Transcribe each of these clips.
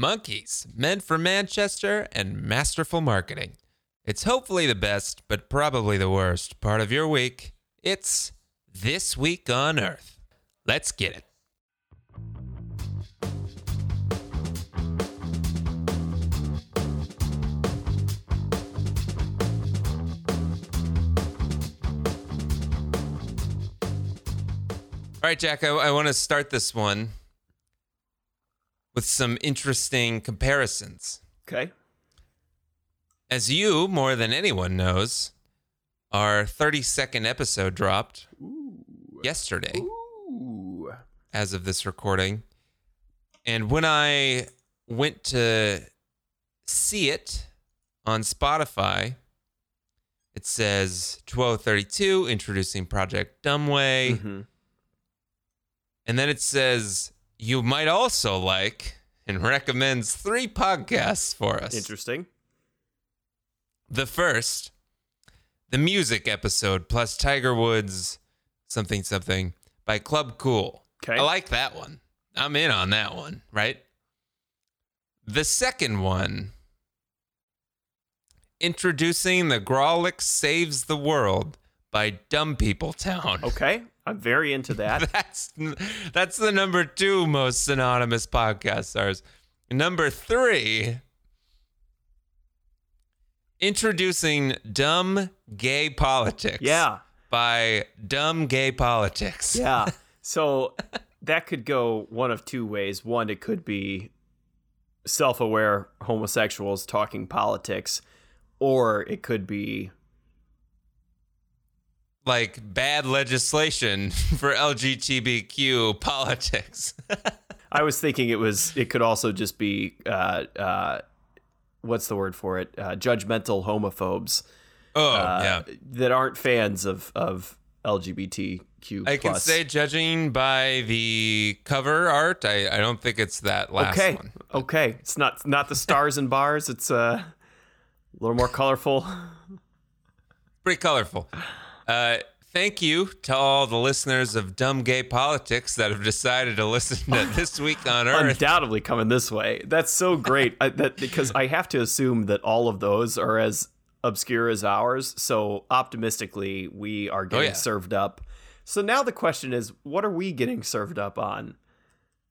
Monkeys, meant for Manchester and masterful marketing. It's hopefully the best, but probably the worst part of your week. It's This Week on Earth. Let's get it. All right, Jack, I, I want to start this one with some interesting comparisons. Okay. As you, more than anyone knows, our 32nd episode dropped yesterday Ooh. as of this recording. And when I went to see it on Spotify, it says 1232 introducing Project Dumbway. Mhm. And then it says you might also like and recommends three podcasts for us. Interesting. The first, the music episode plus Tiger Woods something something by Club Cool. Okay. I like that one. I'm in on that one, right? The second one, introducing the Grawlix Saves the World by Dumb People Town. Okay. I'm very into that. That's that's the number two most synonymous podcast stars. Number three, introducing dumb gay politics. yeah. By dumb gay politics. Yeah. So that could go one of two ways. One, it could be self aware homosexuals talking politics, or it could be Like bad legislation for LGBTQ politics. I was thinking it was it could also just be uh uh what's the word for it? Uh, judgmental homophobes oh, uh, yeah. that aren't fans of of LGBTQ I can say, judging by the cover art, I, I don't think it's that last okay. one. Okay. It's not not the stars and bars, it's uh, a little more colorful. pretty colorful. Uh, thank you to all the listeners of Dumb Gay Politics that have decided to listen to This Week on Earth. Undoubtedly coming this way. That's so great. I, that because I have to assume that all of those are as obscure as ours. So optimistically, we are getting yeah. served up. So now the question is, what are we getting served up on?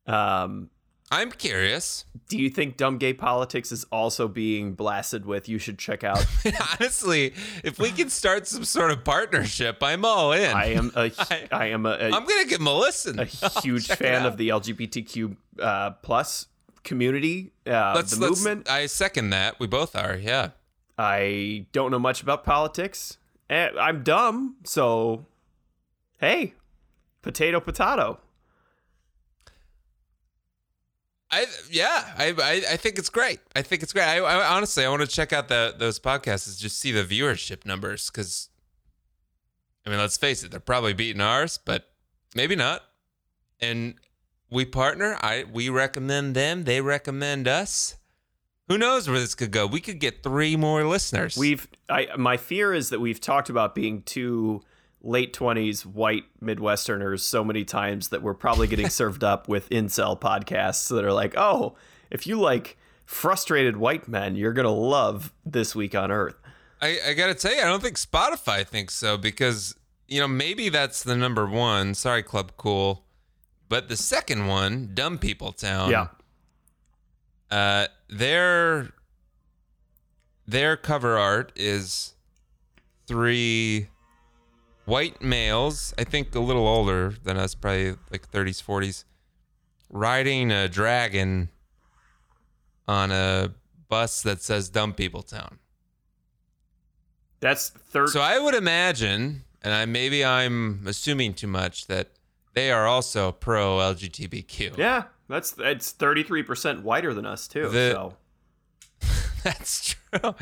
Um, I'm curious. do you think dumb gay politics is also being blasted with? You should check out. Honestly, if we can start some sort of partnership, I'm all in. I am a, I- I am a, a, I'm gonna give them a listen. a huge fan of the LGBTQ uh, plus community, uh, Let's, the let's- movement. I second that. We both are. Yeah. I don't know much about politics. Eh, I'm dumb, so hey, potato, potato. I yeah. I, I I think it's great. I think it's great. I, I honestly I want to check out the those podcasts and just see the viewership numbers because. I mean, let's face it, they're probably beating ours, but maybe not. And we partner. I we recommend them. They recommend us. Who knows where this could go? We could get three more listeners. We've I my fear is that we've talked about being two late 20s white midwesterners so many times that we're probably getting served up with incel podcasts that are like, "Oh, if you like frustrated white men, you're going to love this week on earth." I, I gotta tell you, I don't think Spotify thinks so because you know maybe that's the number one. Sorry, Club Cool, but the second one, Dumb People Town. yeah. Uh, their their cover art is three white males, I think a little older than us, probably like 30s, 40s, riding a dragon on a bus that says Dumb People Town. That's third So I would imagine, and I maybe I'm assuming too much, that they are also pro LGBTQ. Yeah, that's it's 33% whiter than us too. The- so That's true.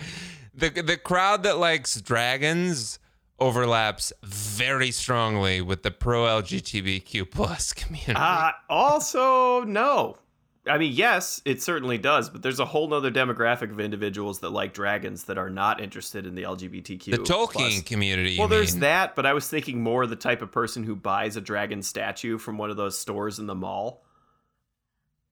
The the crowd that likes dragons overlaps very strongly with the pro LGBTQ plus community. Uh, also, no. I mean, yes, it certainly does, but there's a whole other demographic of individuals that like dragons that are not interested in the LGBTQ. the Tolkien plus. community. you Well, there's mean. that, but I was thinking more the type of person who buys a dragon statue from one of those stores in the mall.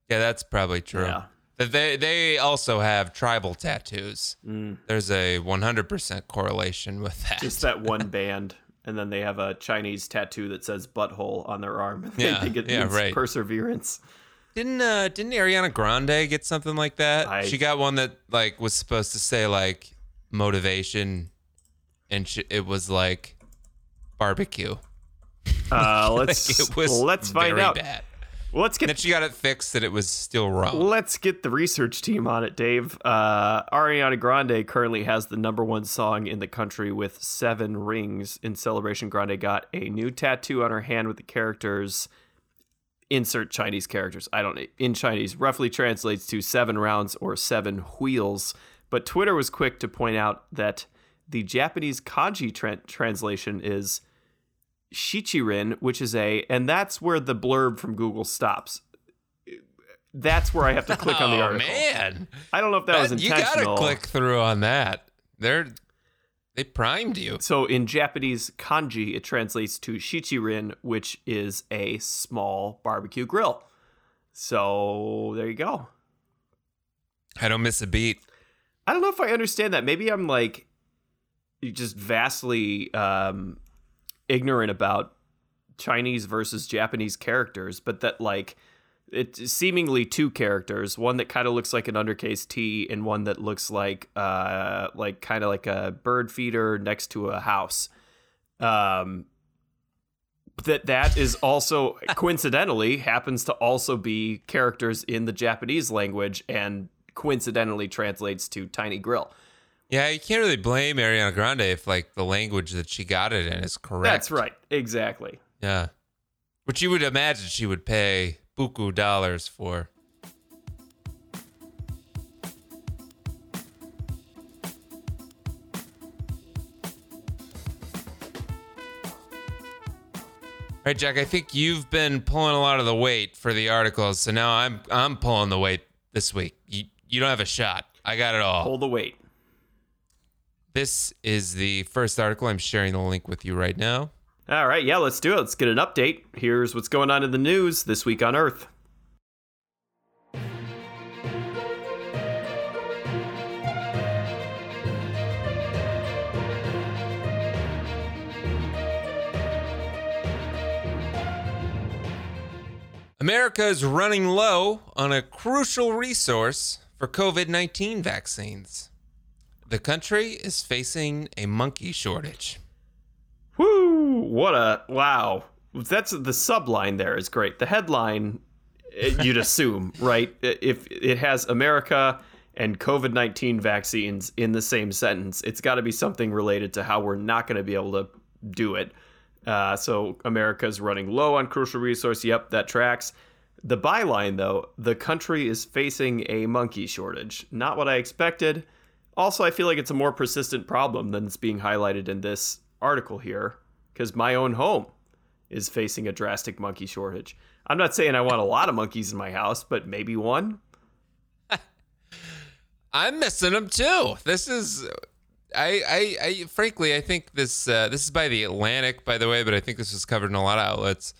Yeah, that's probably true. Yeah. They they also have tribal tattoos. Mm. There's a 100% correlation with that. Just that one band, and then they have a Chinese tattoo that says "butthole" on their arm. They Yeah, think it yeah, right. perseverance. Didn't uh didn't Ariana Grande get something like that? I- she got one that like was supposed to say like motivation, and she, it was like barbecue. Uh, let's it was let's find out. Bad. Well, let's And then get she got it fixed, and it was still wrong. let's get the research team on it, Dave. Uh, Ariana Grande currently has the number one song in the country with seven rings. In celebration, Grande got a new tattoo on her hand with the characters. Insert Chinese characters. I don't in Chinese roughly translates to seven rounds or seven wheels. But Twitter was quick to point out that the Japanese kanji tra- translation is Shichirin, which is a, and that's where the blurb from Google stops. That's where I have to click on the oh article. man, I don't know if that was intentional. you gotta click through on that. They're they primed you. So in Japanese kanji, it translates to shichirin, which is a small barbecue grill. So there you go. I don't miss a beat. I don't know if I understand that. Maybe I'm like just vastly um, ignorant about Chinese versus Japanese characters, but that like it's seemingly two characters, one that kind of looks like an undercase T and one that looks like uh like kind of like a bird feeder next to a house. Um that that is also coincidentally happens to also be characters in the Japanese language and coincidentally translates to tiny grill. Yeah, you can't really blame Ariana Grande if like the language that she got it in is correct. That's right. Exactly. Yeah. Which you would imagine she would pay buku dollars for. All right, Jack. I think you've been pulling a lot of the weight for the articles, so now I'm I'm pulling the weight this week. You you don't have a shot. I got it all. Hold the weight. This is the first article. I'm sharing the link with you right now. All right, yeah, let's do it. Let's get an update. Here's what's going on in the news this week on Earth. America is running low on a crucial resource for COVID 19 vaccines. The country is facing a monkey shortage. Whoo! What a wow. That's the subline there is great. The headline eh, you'd assume, right? If it has America and COVID 19 vaccines in the same sentence, it's got to be something related to how we're not going to be able to do it. Uh, so America's running low on crucial resource. Yep, that tracks. The byline, though, the country is facing a monkey shortage. Not what I expected. Also, I feel like it's a more persistent problem than it's being highlighted in this article here, because my own home is facing a drastic monkey shortage. I'm not saying I want a lot of monkeys in my house, but maybe one. I'm missing them too. This is. I, I, I frankly, I think this uh, this is by the Atlantic, by the way, but I think this was covered in a lot of outlets.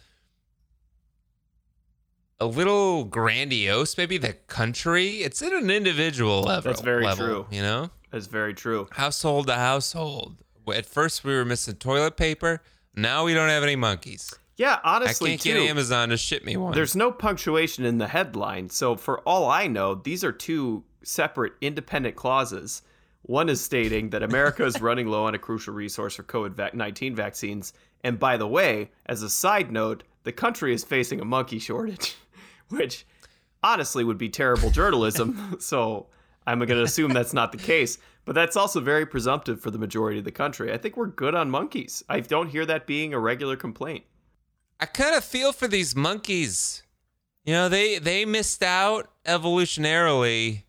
A little grandiose, maybe the country. It's at an individual level. That's very level, true. You know, That's very true. household to household. At first, we were missing toilet paper. Now we don't have any monkeys. Yeah, honestly, I can't too. get Amazon to ship me one. There's no punctuation in the headline, so for all I know, these are two separate independent clauses. One is stating that America is running low on a crucial resource for COVID 19 vaccines. And by the way, as a side note, the country is facing a monkey shortage, which honestly would be terrible journalism. so I'm going to assume that's not the case. But that's also very presumptive for the majority of the country. I think we're good on monkeys. I don't hear that being a regular complaint. I kind of feel for these monkeys. You know, they they missed out evolutionarily.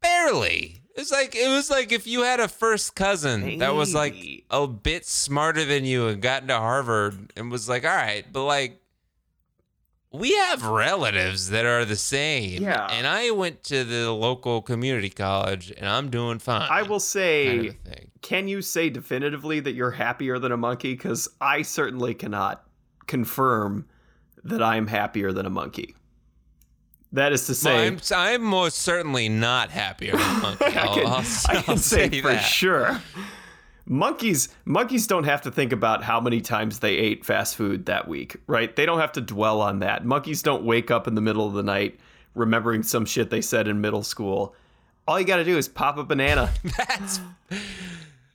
Barely. It was like it was like if you had a first cousin that was like a bit smarter than you and got into Harvard and was like, all right, but like we have relatives that are the same. Yeah. And I went to the local community college and I'm doing fine. I will say, kind of can you say definitively that you're happier than a monkey? Because I certainly cannot confirm that I'm happier than a monkey. That is to say, Well, I'm, I'm most certainly not happier than a Monkey. I I'll, can, I'll- I I'll can say, for that. sure. Monkeys monkeys don't have to think about how many times they ate fast food that week, right? They don't have to dwell on that. Monkeys don't wake up in the middle of the night remembering some shit they said in middle school. All you got to do is pop a banana. That's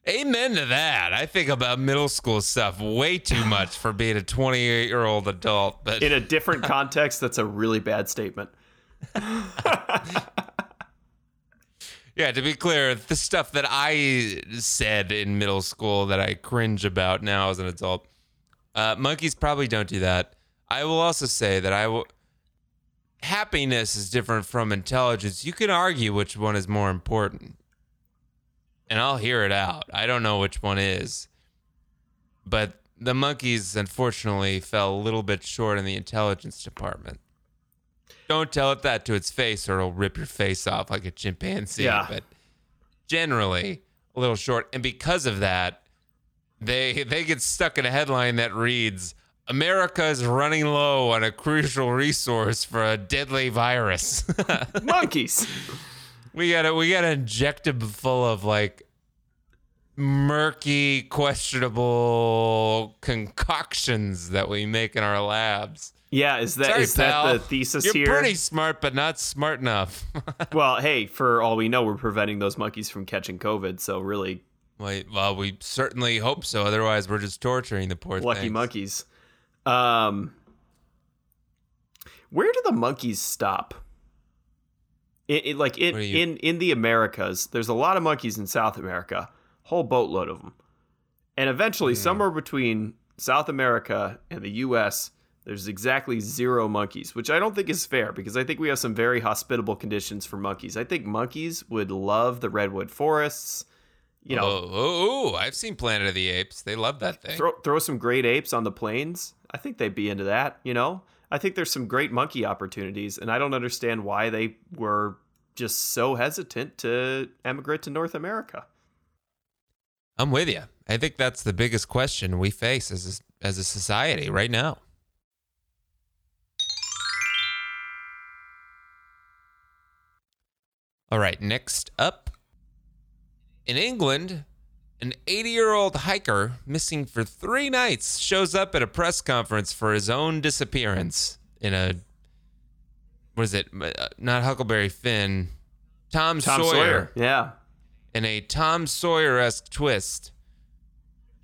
amen to that. I think about middle school stuff way too much for being a 28 year old adult. But in a different context, that's a really bad statement. yeah, to be clear, the stuff that I said in middle school that I cringe about now as an adult, uh, monkeys probably don't do that. I will also say that I will. Happiness is different from intelligence. You can argue which one is more important, and I'll hear it out. I don't know which one is, but the monkeys unfortunately fell a little bit short in the intelligence department. Don't tell it that to its face, or it'll rip your face off like a chimpanzee. Yeah. But generally, a little short, and because of that, they they get stuck in a headline that reads America is running low on a crucial resource for a deadly virus. Monkeys. we gotta we gotta inject it full of like murky, questionable concoctions that we make in our labs. Yeah, is that is Sorry, that pal. the thesis You're here? pretty smart, but not smart enough. Well, hey, for all we know, we're preventing those monkeys from catching COVID. So really, Wait, well, we certainly hope so. Otherwise, we're just torturing the poor lucky things. monkeys. Um, where do the monkeys stop? It, it- like in, you- in in the Americas, there's a lot of monkeys in South America, whole boatload of them, and eventually Hmm. somewhere between South America and the U.S. There's exactly zero monkeys, which I don't think is fair because I think we have some very hospitable conditions for monkeys. I think monkeys would love the redwood forests. You know, oh, oh, oh, I've seen Planet of the Apes. They love that thing. throw throw some great apes on the plains. I think they'd be into that. You know, I think there's some great monkey opportunities, and I don't understand why they were just so hesitant to emigrate to North America. I'm with you. I think that's the biggest question we face as a, as a society right now. All right, next up. In England, an 80 year old hiker missing for three nights shows up at a press conference for his own disappearance in a, what is it? Uh, Not Huckleberry Finn, Tom, Tom Sawyer Sawyer, yeah, in a Tom Sawyer esque twist,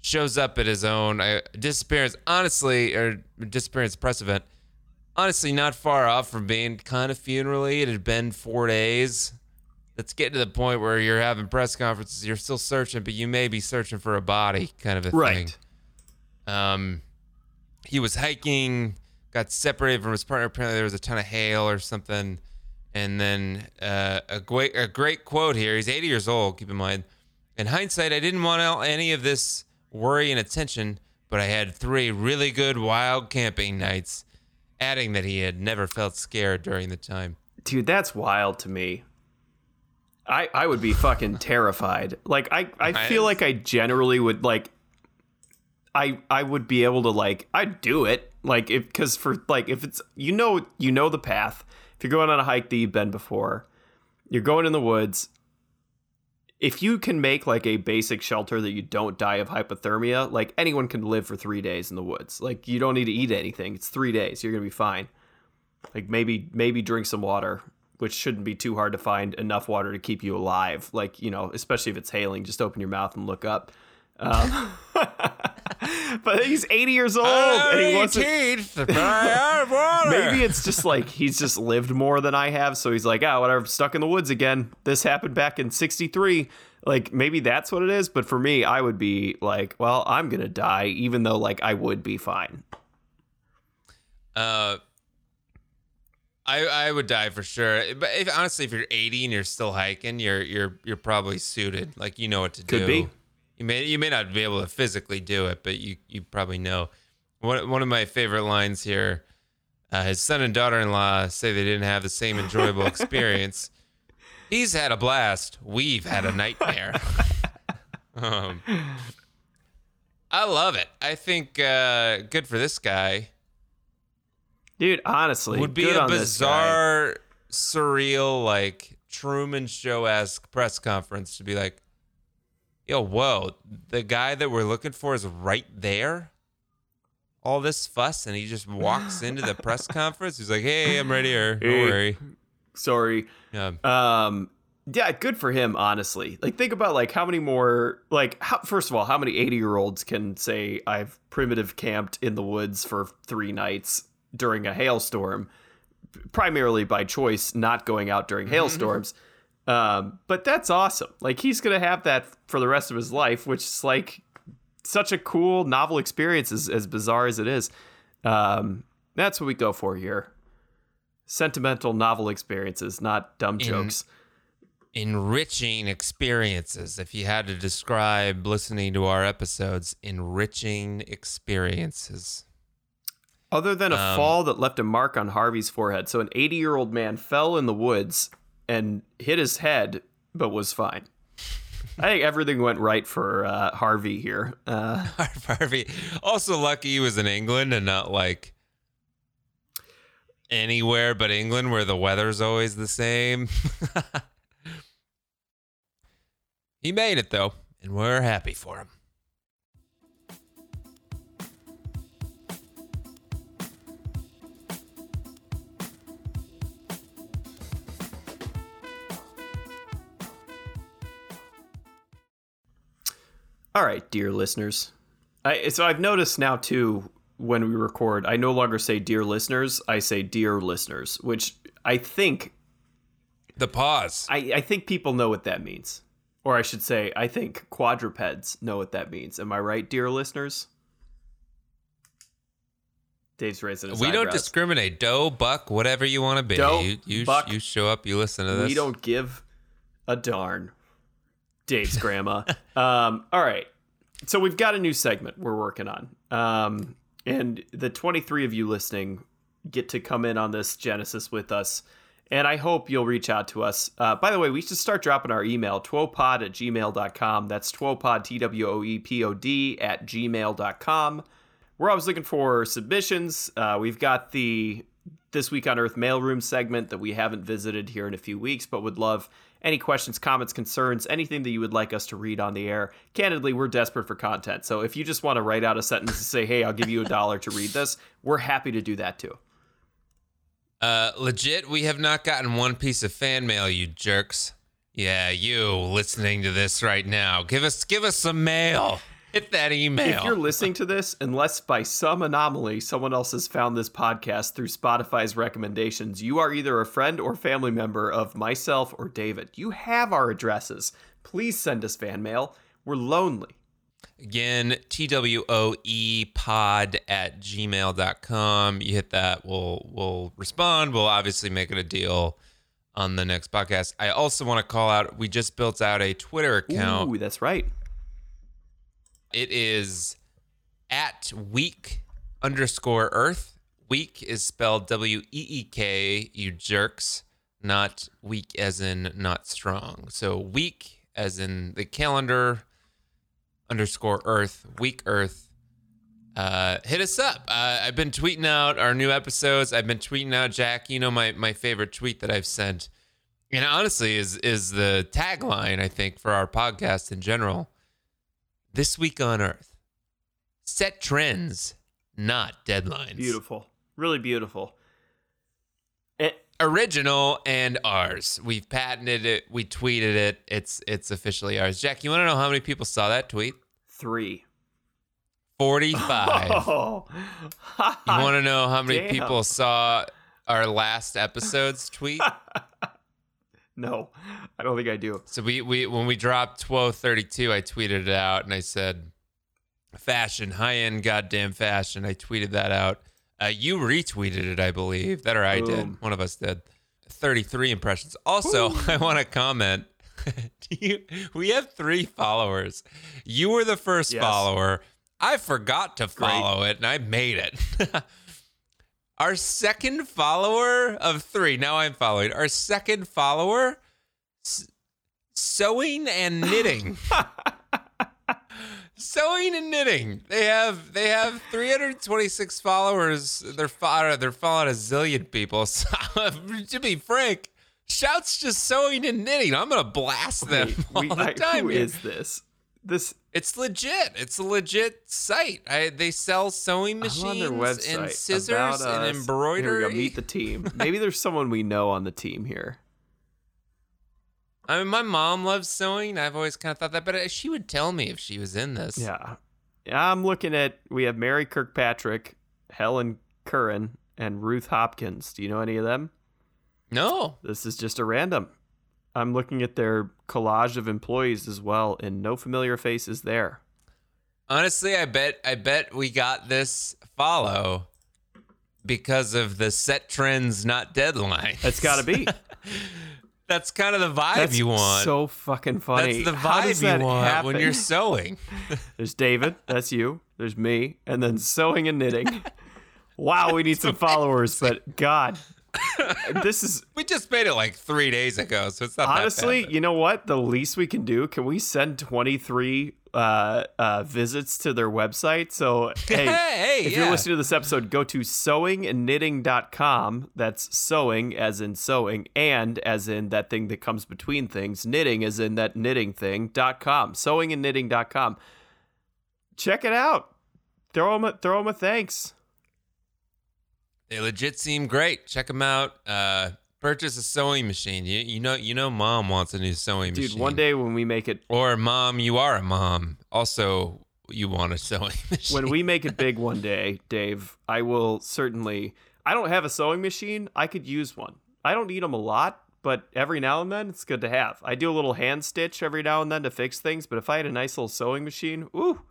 shows up at his own uh, disappearance. Honestly, or disappearance press event. Honestly, not far off from being kind of funerally. It had been four days. Let's get to the point where you're having press conferences. You're still searching, but you may be searching for a body, kind of a thing. right. Um, he was hiking, got separated from his partner. Apparently, there was a ton of hail or something. And then uh, a great a great quote here. He's 80 years old. Keep in mind. In hindsight, I didn't want any of this worry and attention, but I had three really good wild camping nights. Adding that he had never felt scared during the time. Dude, that's wild to me. I I would be fucking terrified. Like I I feel like I generally would like I I would be able to like I'd do it. Like if cuz for like if it's you know you know the path. If you're going on a hike that you've been before, you're going in the woods. If you can make like a basic shelter that you don't die of hypothermia, like anyone can live for 3 days in the woods. Like you don't need to eat anything. It's 3 days. You're going to be fine like maybe maybe drink some water which shouldn't be too hard to find enough water to keep you alive. Like you know especially if it's hailing just open your mouth and look up. Um, but he's 80 years old and he wants to, teeth, but I have water. maybe it's just like he's just lived more than i have. So he's like ah whatever stuck in the woods again. This happened back in 63 like maybe that's what it is. But for me i would be like well i'm gonna die even though like i would be fine. Uh, I I would die for sure. But if, honestly, if you're 80 and you're still hiking, you're you're you're probably suited. Like you know what to do. Could be. You may you may not be able to physically do it, but you you probably know. One one of my favorite lines here. Uh, his son and daughter-in-law say they didn't have the same enjoyable experience. He's had a blast. We've had a nightmare. um, I love it. I think uh, good for this guy. Dude, honestly, would be a bizarre, surreal, like Truman Show esque press conference to be like, "Yo, whoa, the guy that we're looking for is right there." All this fuss, and he just walks into the press conference. He's like, "Hey, I'm right here. Don't Hey. worry." Sorry. Yeah. Um, yeah, good for him, honestly. Like, think about like how many more, like, how, first of all, how many 80 year olds can say, I've primitive camped in the woods for three nights during a hailstorm, primarily by choice, not going out during hailstorms. Um, but that's awesome. Like, he's going to have that for the rest of his life, which is like such a cool, novel experience, as, as bizarre as it is. Um, that's what we go for here. Sentimental, novel experiences, not dumb jokes. enriching experiences. If you had to describe listening to our episodes, enriching experiences. Other than a Um, fall that left a mark on Harvey's forehead. So an 80 year old man fell in the woods and hit his head, but was fine. I think everything went right for uh, Harvey here. Uh, Harvey. Also lucky he was in England and not like anywhere but England where the weather's always the same. he made it though, and we're happy for him. All right, dear listeners. I, so I've noticed now too when we record, I no longer say dear listeners, I say deer listeners, which I think The pause. I, I think people know what that means. Or I should say, I think quadrupeds know what that means. Am I right, deer listeners? Dave's raising his we don't discriminate. Doe, buck, whatever you want to be. Doe, you you, buck. you show up, you listen to this. We don't give a darn. Dave's grandma. um, all right. So we've got a new segment we're working on. Um, and the 23 of you listening get to come in on this Genesis with us. And I hope you'll reach out to us. Uh, by the way, we should start dropping our email, twoepod at gmail.com. That's twoepod, T W O E P O D, at gmail.com. We're always looking for submissions. Uh, we've got the This Week on Earth mailroom segment that we haven't visited here in a few weeks, but would love any questions, comments, concerns, anything that you would like us to read on the air. Candidly, we're desperate for content. So if you just want to write out a sentence and say, hey, I'll give you a dollar to read this, we're happy to do that too. Uh, legit, we have not gotten one piece of fan mail, you jerks. Yeah, you listening to this right now. Give us give us some mail. Hit that email. If you're listening to this, unless by some anomaly someone else has found this podcast through Spotify's recommendations, you are either a friend or family member of myself or David. You have our addresses. Please send us fan mail. We're lonely. Again, T-W-O-E pod at gmail.com. You hit that, we'll we'll respond. We'll obviously make it a deal on the next podcast. I also want to call out, we just built out a Twitter account. Ooh, that's right. It is at week underscore earth. Week is spelled W E E K, you jerks, not weak as in not strong. So week as in the calendar underscore earth, week earth. Uh, hit us up. Uh, I've been tweeting out our new episodes. I've been tweeting out Jack. You know my my favorite tweet that I've sent, and honestly is is the tagline I think for our podcast in general. This week on Earth, set trends, not deadlines. Beautiful. Really beautiful. Eh, Original and ours. We've patented it. We tweeted it. It's it's officially ours. Jack, you want to know how many people saw that tweet? three. Forty-five. Oh. You want to know how many Damn. people saw our last episode's tweet? no, I don't think I do. So we, we when we dropped 1232, I tweeted it out and I said, "Fashion, high end, goddamn fashion." I tweeted that out. Uh, you retweeted it, I believe. That or I Boom. did. One of us did. 33 impressions. Also, I want to comment. Do you, we have three followers. You were the first Yes. follower. I forgot to follow it and I made it. Our second follower of three. Now I'm following. Our second follower, s- sewing and knitting. sewing and knitting. They have they have 326 followers. They're fo- uh, they're following a zillion people. So, to be frank, shouts just sewing and knitting. I'm gonna blast them Wait, all we- the time. who is this? This It's legit. It's a legit site. I, they sell sewing machines on their website. and scissors About and Us. Here we embroidery. go. Meet the team. Maybe there's someone we know on the team here. I mean, my mom loves sewing. I've always kind of thought that, but uh, she would tell me if she was in this. Yeah. I'm looking at we have Mary Kirkpatrick, Helen Curran, and Ruth Hopkins. Do you know any of them? No. This is just a random. I'm looking at their collage of employees as well, and no familiar faces there. Honestly, I bet I bet we got this follow because of the set trends, not deadline. That's got to be. That's kind of the vibe That's you want. so fucking funny. That's the vibe you want happen? when you're sewing. There's David. That's you. There's me, and then sewing and knitting. Wow, we need some followers, but God, this is We just made it like three days ago, so it's not that honestly. bad. You know what? The least we can do. Can we send 23 uh, uh, visits to their website? So hey, Hey, if yeah. you're listening to this episode, go to sewingandknitting.com. That's sewing as in sewing, and as in that thing that comes between things. Knitting as in that knitting thing. dot com. Sewingandknitting.com. Check it out. Throw them a, throw them a thanks. They legit seem great. Check them out. Uh, purchase a sewing machine. You, you know, you know, mom wants a new sewing Dude, machine. Dude, one day when we make it or mom, you are a mom. Also, you want a sewing machine. when we make it big one day, Dave, I will certainly. I don't have a sewing machine. I could use one. I don't need them a lot, but every now and then it's good to have. I do a little hand stitch every now and then to fix things, but if I had a nice little sewing machine, ooh,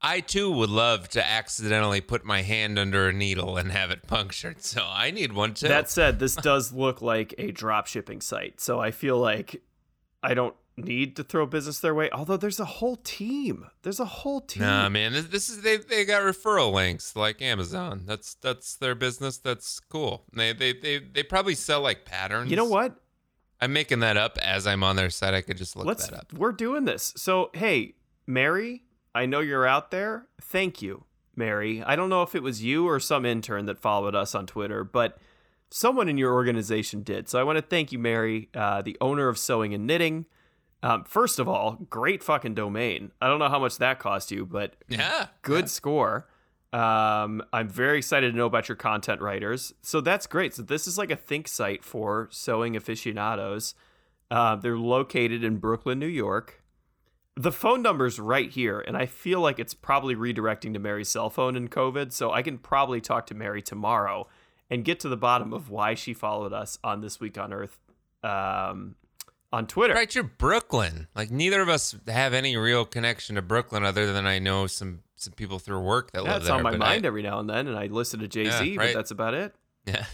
I too would love to accidentally put my hand under a needle and have it punctured. So I need one too. That said, this does look like a drop shipping site, so I feel like I don't need to throw business their way. Although there's a whole team. There's a whole team. Nah, man, this, this is they they got referral links like Amazon. That's that's their business. That's cool. They they they, they probably sell like patterns. You know what? I'm making that up as I'm on their site. I could just look Let's. that up. We're doing this. So hey, Mary, I know you're out there. Thank you, Mary. I don't know if it was you or some intern that followed us on Twitter, but someone in your organization did. So I want to thank you, Mary, uh, the owner of Sewing and Knitting. Um, first of all, great fucking domain. I don't know how much that cost you, but Yeah, good score. Um, I'm very excited to know about your content writers. So that's great. So this is like a think site for sewing aficionados. Uh, they're located in Brooklyn, New York. The phone number's right here, and I feel like it's probably redirecting to Mary's cell phone in COVID. So I can probably talk to Mary tomorrow and get to the bottom of why she followed us on This Week on Earth um, on Twitter. Right, you're Brooklyn. Like neither of us have any real connection to Brooklyn other than I know some some people through work that live That's there. on my mind I, every now and then, and I listen to Jay Z, Yeah, but that's about it. yeah.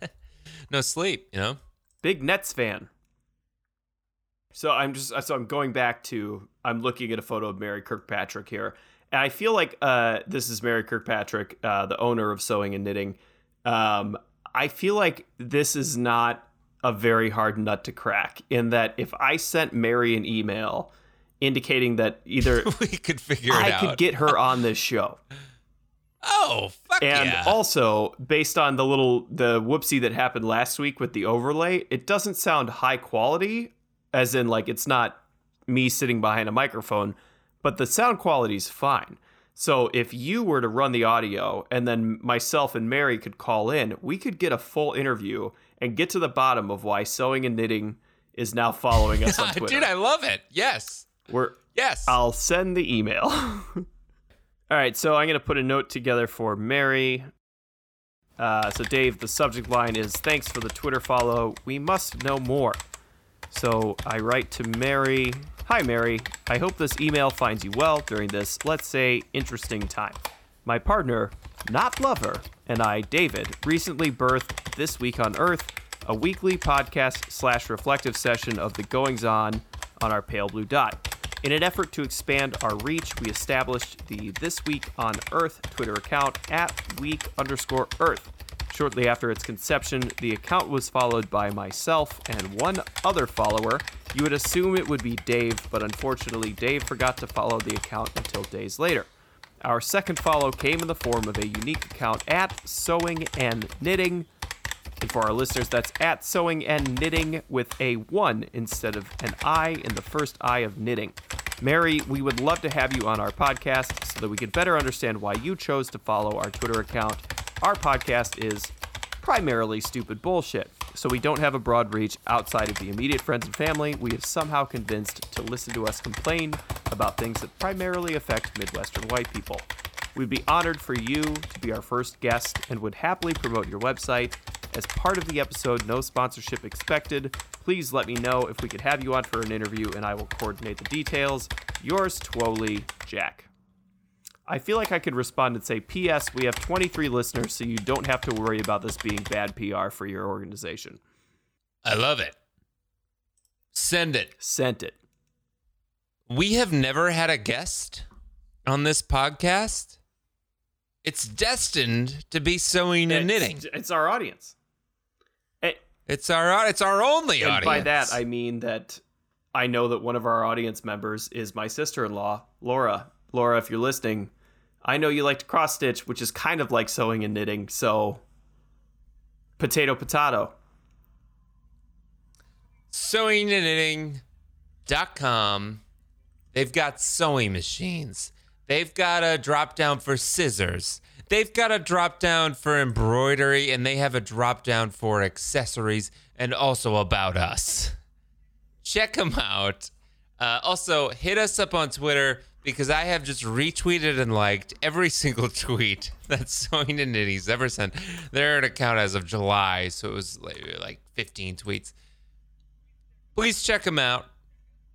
no sleep, you know. big Nets fan. So I'm just so I'm going back to I'm looking at a photo of Mary Kirkpatrick here, and I feel like uh, this is Mary Kirkpatrick, uh, the owner of Sewing and Knitting. Um, I feel like this is not a very hard nut to crack. In that, if I sent Mary an email indicating that either we could figure it out, I out. could get her on this show, oh, fuck and yeah. also, based on the little the whoopsie that happened last week with the overlay, it doesn't sound high quality, as in like it's not me sitting behind a microphone, but the sound quality is fine. So if you were to run the audio and then myself and Mary could call in, we could get a full interview and get to the bottom of why sewing and knitting is now following us on Twitter. Dude, I love it. Yes. We're Yes. I'll send the email. All right, so I'm going to put a note together for Mary. Uh, so, Dave, the subject line is Thanks for the Twitter follow. We must know more. So, I write to Mary Hi, Mary. I hope this email finds you well during this, let's say, interesting time. My partner, not lover, and I, David, recently birthed This Week on Earth, a weekly podcast slash reflective session of the goings on on our pale blue dot. In an effort to expand our reach, we established the This Week on Earth Twitter account at week underscore Earth. Shortly after its conception, the account was followed by myself and one other follower. You would assume it would be Dave, but unfortunately, Dave forgot to follow the account until days later. Our second follow came in the form of a unique account at Sewing and Knitting. And for our listeners, that's at Sewing and Knitting with a 1 instead of an I in the first I of knitting. Mary, we would love to have you on our podcast so that we could better understand why you chose to follow our Twitter account. Our podcast is primarily stupid bullshit, so we don't have a broad reach outside of the immediate friends and family we have somehow convinced to listen to us complain about things that primarily affect Midwestern white people. We'd be honored for you to be our first guest and would happily promote your website. As part of the episode, no sponsorship expected. Please let me know if we could have you on for an interview and I will coordinate the details. Yours, Twoli, Jack. I feel like I could respond and say, P.S., we have 23 listeners, so you don't have to worry about this being bad PR for your organization. I love it. Send it. Sent it. We have never had a guest on this podcast. It's destined to be sewing and knitting. It's, our audience. And, It's our it's our only and audience. by that, I mean that I know that one of our audience members is my sister in law, Laura. Laura, if you're listening, I know you like to cross stitch, which is kind of like sewing and knitting. So, potato, potato. sewingandknitting.com. They've got sewing machines. They've got a drop down for scissors. They've got a drop down for embroidery, and they have a drop down for accessories and also about us. Check them out. Uh, also, hit us up on Twitter because I have just retweeted and liked every single tweet that Sewing and Knitting's ever sent. They're account as of July, so it was like, like 15 tweets please check them out.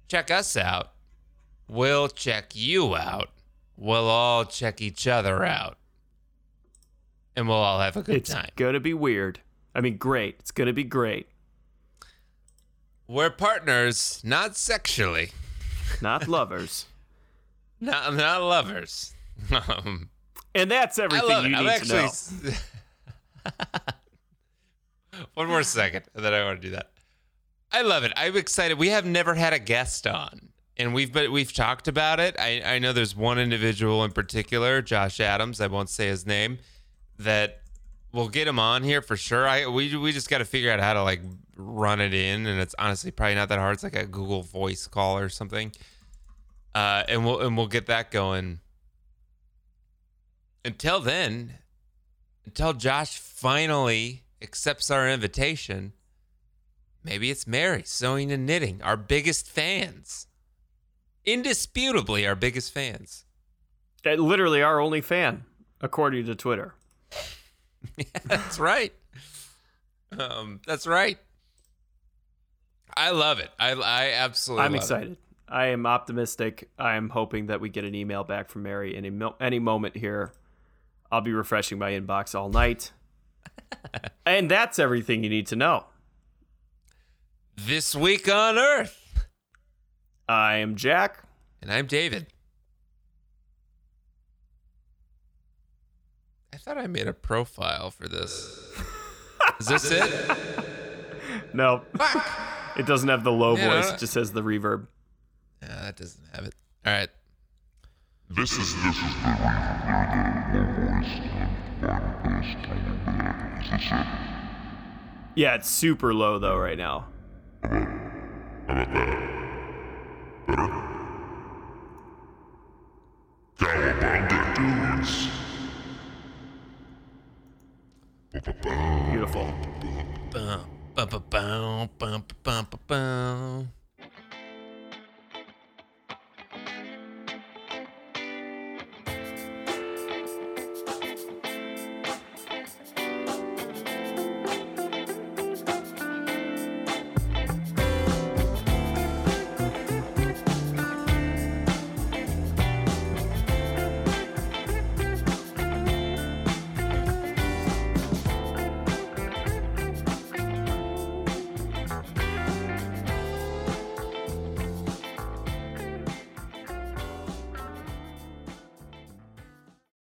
Check us out. We'll check you out. We'll all check each other out. And we'll all have a good It's time. It's gonna be weird. I mean, great. It's gonna be great. We're partners, not sexually, Not lovers. Not, not lovers. Um, And that's everything you it. I'm need actually. to know. One more second, and then I want to do that. I love it. I'm excited. We have never had a guest on, and we've been, we've talked about it. I, I know there's one individual in particular, Josh Adams. I won't say his name. That we'll get him on here for sure. I we we just got to figure out how to like run it in, and it's honestly probably not that hard. It's like a Google Voice call or something. Uh, and we'll and we'll get that going. Until then, until Josh finally accepts our invitation, maybe it's Mary sewing and knitting, our biggest fans. Indisputably our biggest fans. Uh, Literally our only fan, according to Twitter. yeah, that's right. Um, that's right. I love it. I I absolutely I'm love it. I am optimistic. I am hoping that we get an email back from Mary any mo- any moment here. I'll be refreshing my inbox all night. and that's everything you need to know. This week on Earth. I am Jack. And I'm David. I thought I made a profile for this. Is this it? No, Fuck. it doesn't have the low Yeah, voice. It just has the reverb. Yeah, that doesn't have it. All right. This is this is the reason the low voice and my best tone. Is this it? Yeah, it's super low though right now. How about that? Better? Cowabunga dudes. Ba-ba-ba. Beautiful. Bum, bum, bum, bum, bum, bum, bum, bum.